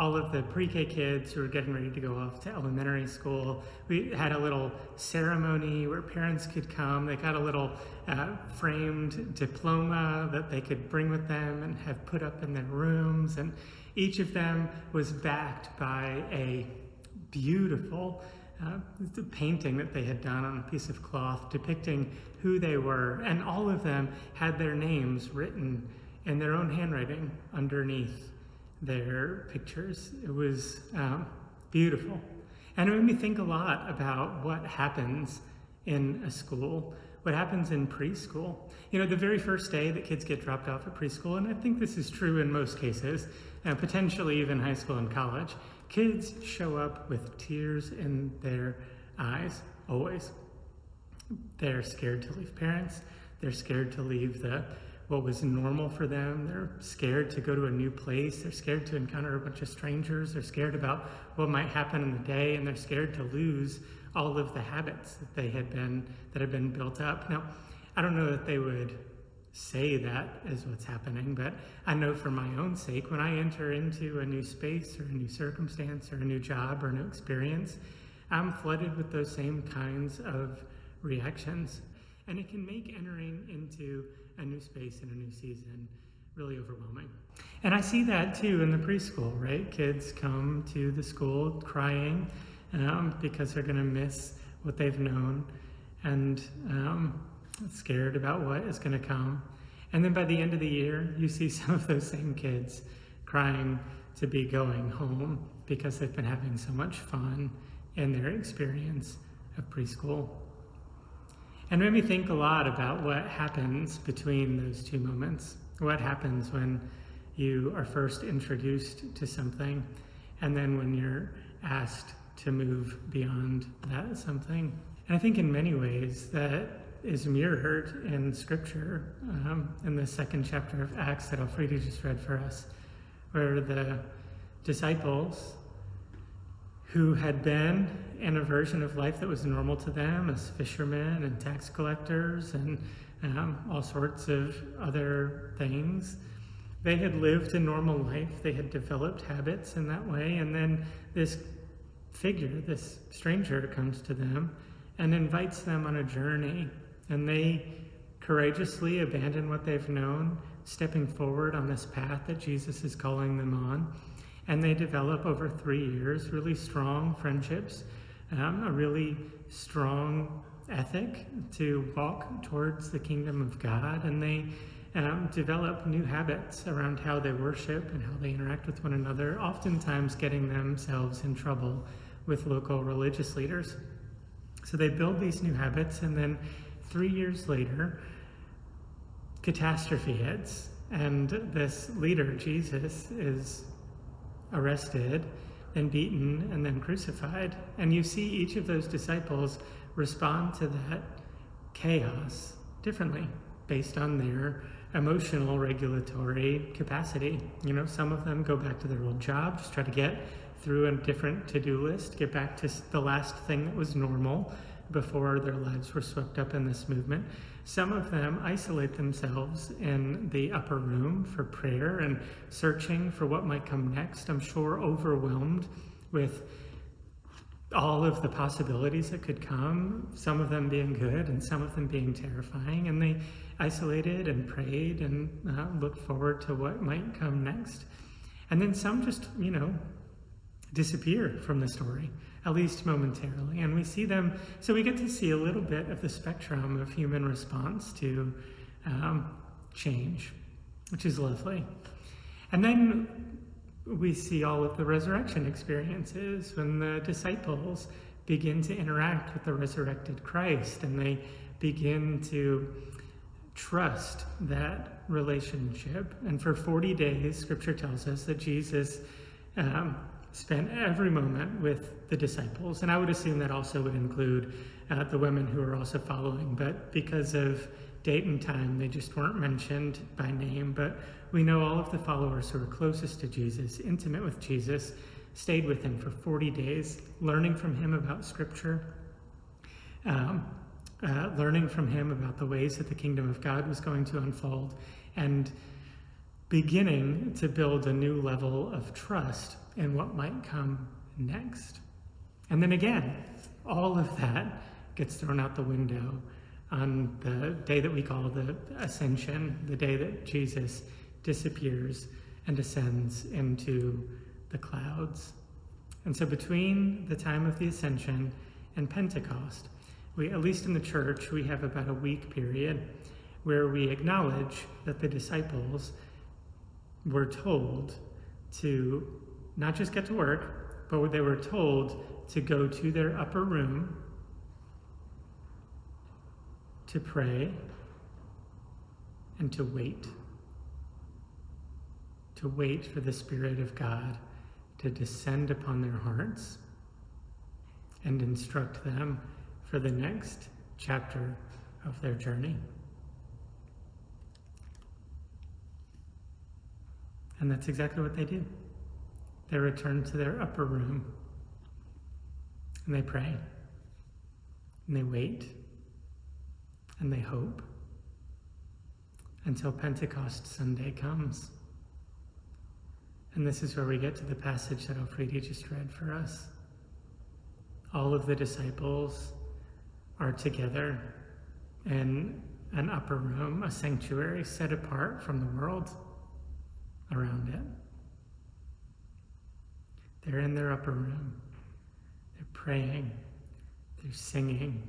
all of the pre-K kids who were getting ready to go off to elementary school. We had a little ceremony where parents could come. They got a little uh, framed diploma that they could bring with them and have put up in their rooms. And each of them was backed by a beautiful uh, painting that they had done on a piece of cloth depicting who they were. And all of them had their names written in their own handwriting underneath their pictures. It was um, beautiful. And it made me think a lot about what happens in a school, what happens in preschool. You know, the very first day that kids get dropped off at preschool, and I think this is true in most cases, and potentially even high school and college, kids show up with tears in their eyes, always. They're scared to leave parents, they're scared to leave the what was normal for them. They're scared to go to a new place. They're scared to encounter a bunch of strangers. They're scared about what might happen in the day, and they're scared to lose all of the habits that they had been that had been built up. Now, I don't know that they would say that is what's happening, but I know for my own sake, when I enter into a new space or a new circumstance or a new job or a new experience, I'm flooded with those same kinds of reactions. And it can make entering into a new space and a new season really overwhelming. And I see that too in the preschool, right? Kids come to the school crying um, because they're going to miss what they've known and um, scared about what is going to come. And then by the end of the year, you see some of those same kids crying to be going home because they've been having so much fun in their experience of preschool. And made me think a lot about what happens between those two moments. What happens when you are first introduced to something, and then when you're asked to move beyond that something. And I think in many ways that is mirrored in Scripture um, in the second chapter of Acts that Alfreda just read for us, where the disciples who had been in a version of life that was normal to them as fishermen and tax collectors and um, all sorts of other things. They had lived a normal life, they had developed habits in that way, and then this figure, this stranger, comes to them and invites them on a journey. And they courageously abandon what they've known, stepping forward on this path that Jesus is calling them on and they develop over three years really strong friendships, um, a really strong ethic to walk towards the kingdom of God, and they um, develop new habits around how they worship and how they interact with one another, oftentimes getting themselves in trouble with local religious leaders. So they build these new habits, and then three years later, catastrophe hits, and this leader, Jesus, is arrested, then beaten, and then crucified. And you see each of those disciples respond to that chaos differently based on their emotional regulatory capacity. You know, some of them go back to their old job, just try to get through a different to do list, get back to the last thing that was normal before their lives were swept up in this movement. Some of them isolate themselves in the upper room for prayer and searching for what might come next. I'm sure overwhelmed with all of the possibilities that could come, some of them being good and some of them being terrifying. And they isolated and prayed and uh, looked forward to what might come next. And then some just, you know, disappear from the story at least momentarily. And we see them, so we get to see a little bit of the spectrum of human response to um, change, which is lovely. And then we see all of the resurrection experiences when the disciples begin to interact with the resurrected Christ and they begin to trust that relationship. And for 40 days, scripture tells us that Jesus um, spent every moment with the disciples. And I would assume that also would include uh, the women who were also following. But because of date and time, they just weren't mentioned by name. But we know all of the followers who were closest to Jesus, intimate with Jesus, stayed with him for 40 days, learning from him about Scripture, um, uh, learning from him about the ways that the kingdom of God was going to unfold, and beginning to build a new level of trust in what might come next. And then again, all of that gets thrown out the window on the day that we call the ascension, the day that Jesus disappears and descends into the clouds. And so between the time of the ascension and Pentecost, we, at least in the church, we have about a week period where we acknowledge that the disciples were told to not just get to work, but they were told to go to their upper room to pray and to wait. To wait for the Spirit of God to descend upon their hearts and instruct them for the next chapter of their journey. And that's exactly what they do. They return to their upper room and they pray and they wait and they hope until Pentecost Sunday comes. And this is where we get to the passage that Alfreda just read for us. All of the disciples are together in an upper room, a sanctuary set apart from the world around it. They're in their upper room. They're praying. They're singing.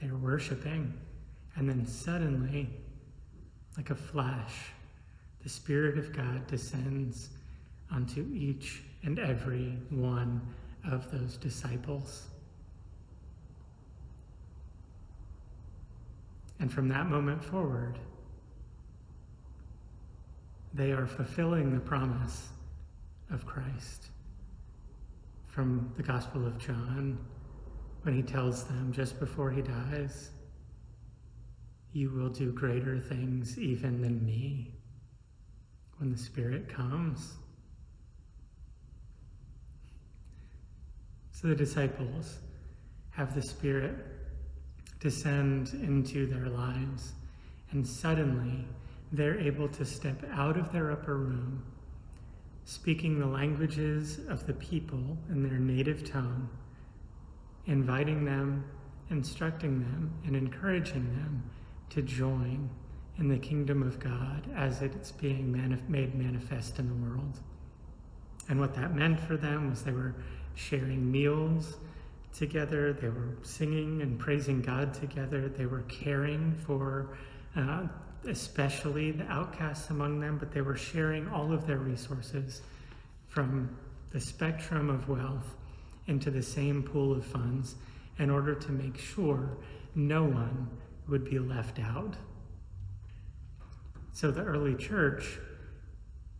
They're worshiping. And then suddenly, like a flash, the Spirit of God descends onto each and every one of those disciples. And from that moment forward, they are fulfilling the promise of Christ from the Gospel of John when he tells them just before he dies, You will do greater things even than me when the Spirit comes. So the disciples have the Spirit descend into their lives, and suddenly they're able to step out of their upper room, speaking the languages of the people in their native tongue, inviting them, instructing them, and encouraging them to join in the kingdom of God as it's being manif- made manifest in the world. And what that meant for them was they were sharing meals together, they were singing and praising God together, they were caring for uh, especially the outcasts among them, but they were sharing all of their resources from the spectrum of wealth into the same pool of funds in order to make sure no one would be left out. So the early church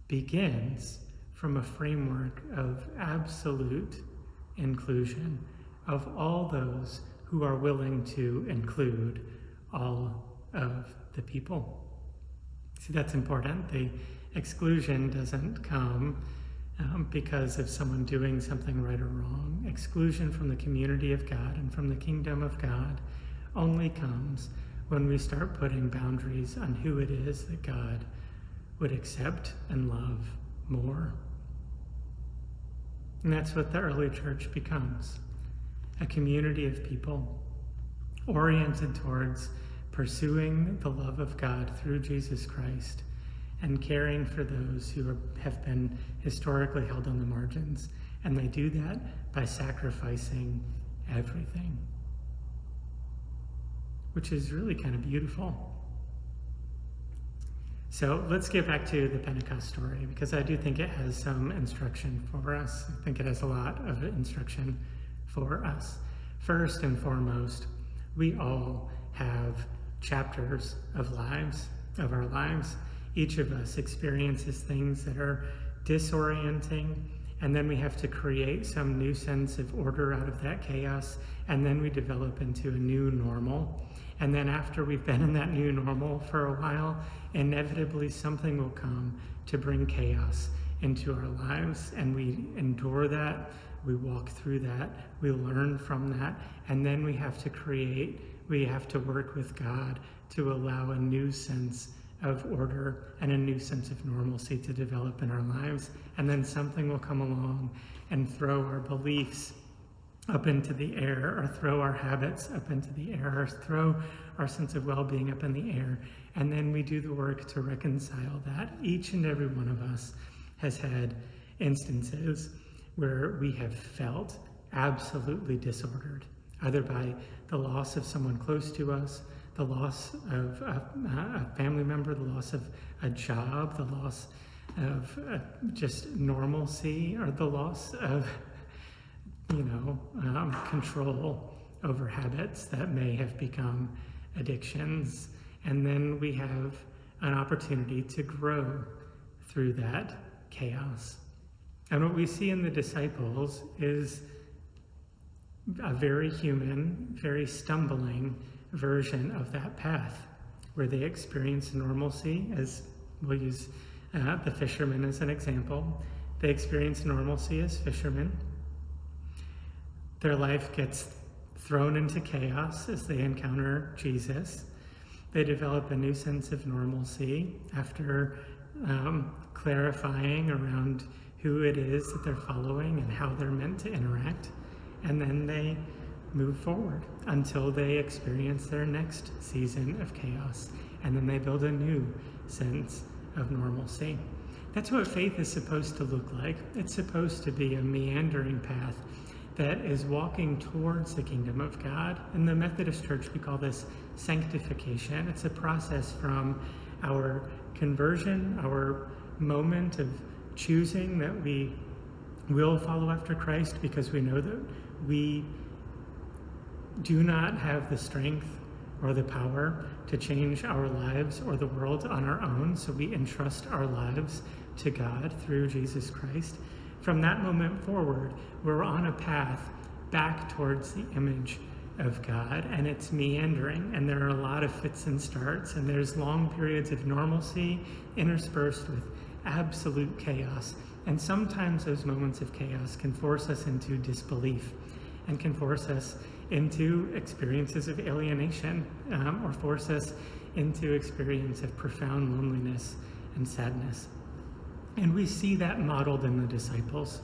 begins from a framework of absolute inclusion of all those who are willing to include all of the people. See, that's important. The exclusion doesn't come um, because of someone doing something right or wrong. Exclusion from the community of God and from the kingdom of God only comes when we start putting boundaries on who it is that God would accept and love more. And that's what the early church becomes a community of people oriented towards pursuing the love of God through Jesus Christ and caring for those who have been historically held on the margins. And they do that by sacrificing everything, which is really kind of beautiful. So let's get back to the Pentecost story because I do think it has some instruction for us. I think it has a lot of instruction for us. First and foremost, we all have chapters of lives, of our lives. Each of us experiences things that are disorienting and then we have to create some new sense of order out of that chaos, and then we develop into a new normal. And then after we've been in that new normal for a while, inevitably something will come to bring chaos into our lives, and we endure that, we walk through that, we learn from that, and then we have to create, we have to work with God to allow a new sense of order and a new sense of normalcy to develop in our lives. And then something will come along and throw our beliefs up into the air, or throw our habits up into the air, or throw our sense of well being up in the air. And then we do the work to reconcile that. Each and every one of us has had instances where we have felt absolutely disordered, either by the loss of someone close to us, the loss of a, a family member, the loss of a job, the loss of uh, just normalcy, or the loss of, you know, um, control over habits that may have become addictions. And then we have an opportunity to grow through that chaos. And what we see in the disciples is a very human, very stumbling version of that path where they experience normalcy, as we'll use uh, the fishermen as an example. They experience normalcy as fishermen. Their life gets thrown into chaos as they encounter Jesus. They develop a new sense of normalcy after um, clarifying around who it is that they're following and how they're meant to interact. And then they move forward until they experience their next season of chaos. And then they build a new sense of normalcy. That's what faith is supposed to look like. It's supposed to be a meandering path that is walking towards the kingdom of God. In the Methodist Church, we call this sanctification. It's a process from our conversion, our moment of choosing that we will follow after Christ because we know that we do not have the strength or the power to change our lives or the world on our own, so we entrust our lives to God through Jesus Christ. From that moment forward, we're on a path back towards the image of God, and it's meandering, and there are a lot of fits and starts, and there's long periods of normalcy interspersed with absolute chaos. And sometimes those moments of chaos can force us into disbelief and can force us into experiences of alienation um, or force us into experience of profound loneliness and sadness. And we see that modeled in the disciples.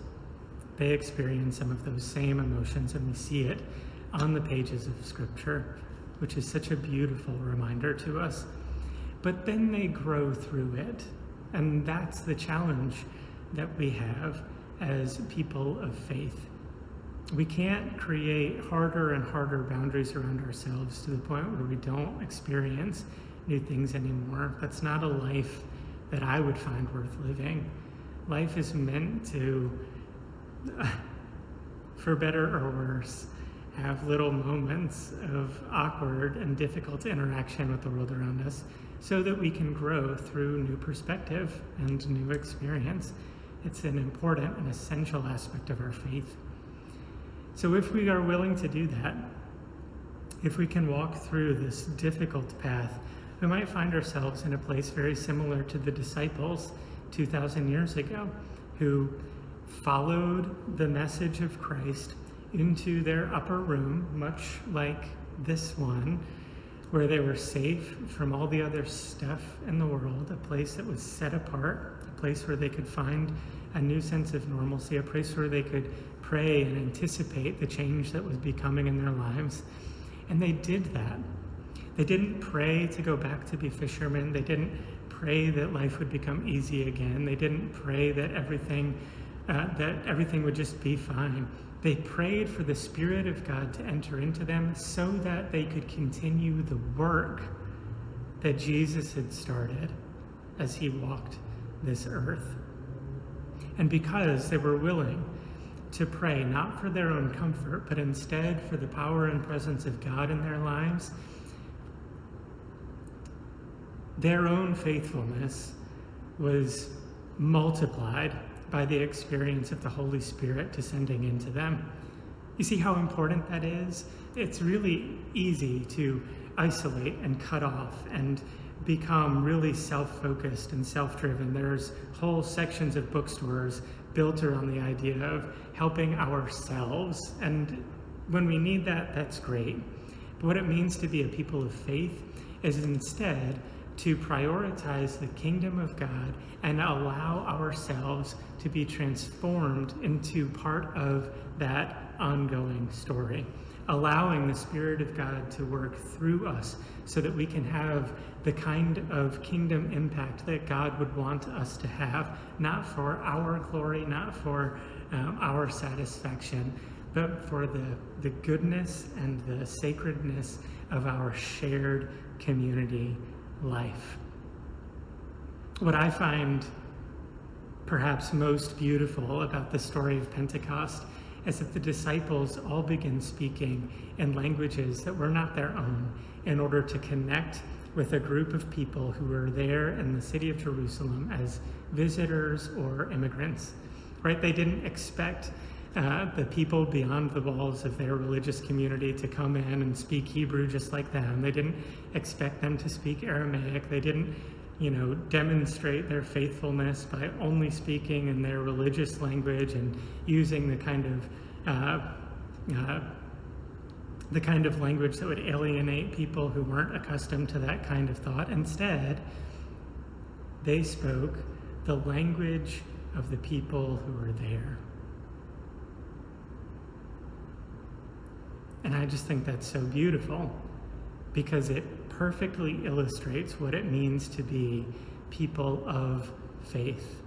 They experience some of those same emotions, and we see it on the pages of Scripture, which is such a beautiful reminder to us. But then they grow through it, and that's the challenge that we have as people of faith we can't create harder and harder boundaries around ourselves to the point where we don't experience new things anymore. That's not a life that I would find worth living. Life is meant to, for better or worse, have little moments of awkward and difficult interaction with the world around us so that we can grow through new perspective and new experience. It's an important and essential aspect of our faith. So, if we are willing to do that, if we can walk through this difficult path, we might find ourselves in a place very similar to the disciples 2,000 years ago who followed the message of Christ into their upper room, much like this one, where they were safe from all the other stuff in the world, a place that was set apart, place where they could find a new sense of normalcy, a place where they could pray and anticipate the change that was becoming in their lives. And they did that. They didn't pray to go back to be fishermen. They didn't pray that life would become easy again. They didn't pray that everything uh, that everything would just be fine. They prayed for the Spirit of God to enter into them so that they could continue the work that Jesus had started as he walked this earth. And because they were willing to pray, not for their own comfort, but instead for the power and presence of God in their lives, their own faithfulness was multiplied by the experience of the Holy Spirit descending into them. You see how important that is? It's really easy to isolate and cut off and become really self focused and self driven. There's whole sections of bookstores built around the idea of helping ourselves. And when we need that, that's great. But what it means to be a people of faith is instead to prioritize the kingdom of God and allow ourselves to be transformed into part of that ongoing story allowing the Spirit of God to work through us so that we can have the kind of kingdom impact that God would want us to have, not for our glory, not for um, our satisfaction, but for the, the goodness and the sacredness of our shared community life. What I find perhaps most beautiful about the story of Pentecost as if the disciples all begin speaking in languages that were not their own in order to connect with a group of people who were there in the city of Jerusalem as visitors or immigrants. Right? They didn't expect uh, the people beyond the walls of their religious community to come in and speak Hebrew just like them. They didn't expect them to speak Aramaic. They didn't you know, demonstrate their faithfulness by only speaking in their religious language and using the kind of uh, uh, the kind of language that would alienate people who weren't accustomed to that kind of thought. Instead, they spoke the language of the people who were there. And I just think that's so beautiful because it perfectly illustrates what it means to be people of faith,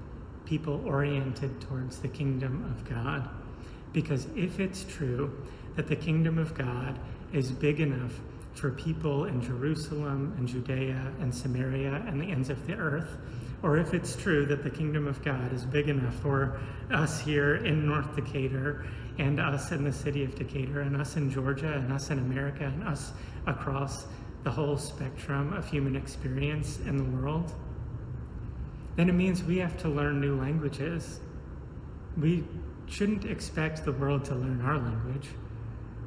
people oriented towards the kingdom of God. Because if it's true that the kingdom of God is big enough for people in Jerusalem and Judea and Samaria and the ends of the earth, or if it's true that the kingdom of God is big enough for us here in North Decatur and us in the city of Decatur and us in Georgia and us in America and us across the whole spectrum of human experience in the world, then it means we have to learn new languages. We shouldn't expect the world to learn our language.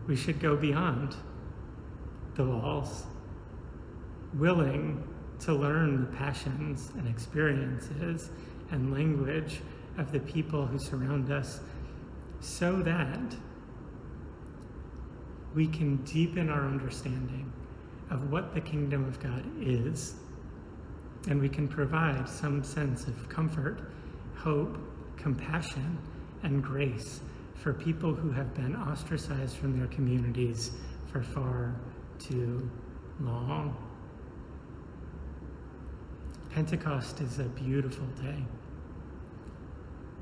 We should go beyond the walls, willing to learn the passions and experiences and language of the people who surround us so that we can deepen our understanding of what the kingdom of God is, and we can provide some sense of comfort, hope, compassion, and grace for people who have been ostracized from their communities for far too long. Pentecost is a beautiful day.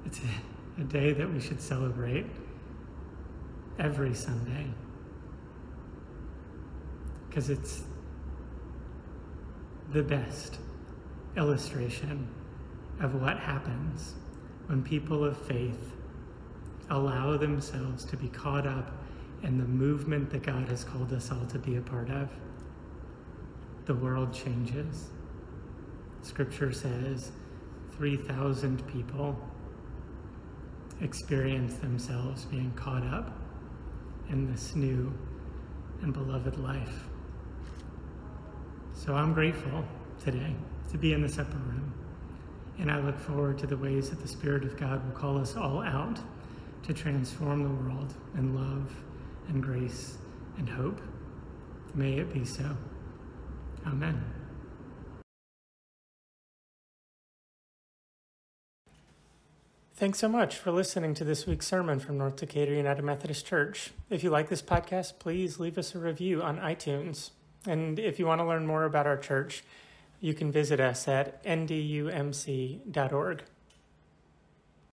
It's a, day that we should celebrate every Sunday because it's the best illustration of what happens when people of faith allow themselves to be caught up in the movement that God has called us all to be a part of. The world changes. Scripture says 3,000 people experience themselves being caught up in this new and beloved life. So I'm grateful today to be in this upper room. And I look forward to the ways that the Spirit of God will call us all out to transform the world in love and grace and hope. May it be so. Amen. Thanks so much for listening to this week's sermon from North Decatur United Methodist Church. If you like this podcast, please leave us a review on iTunes. And if you want to learn more about our church, you can visit us at ndumc.org.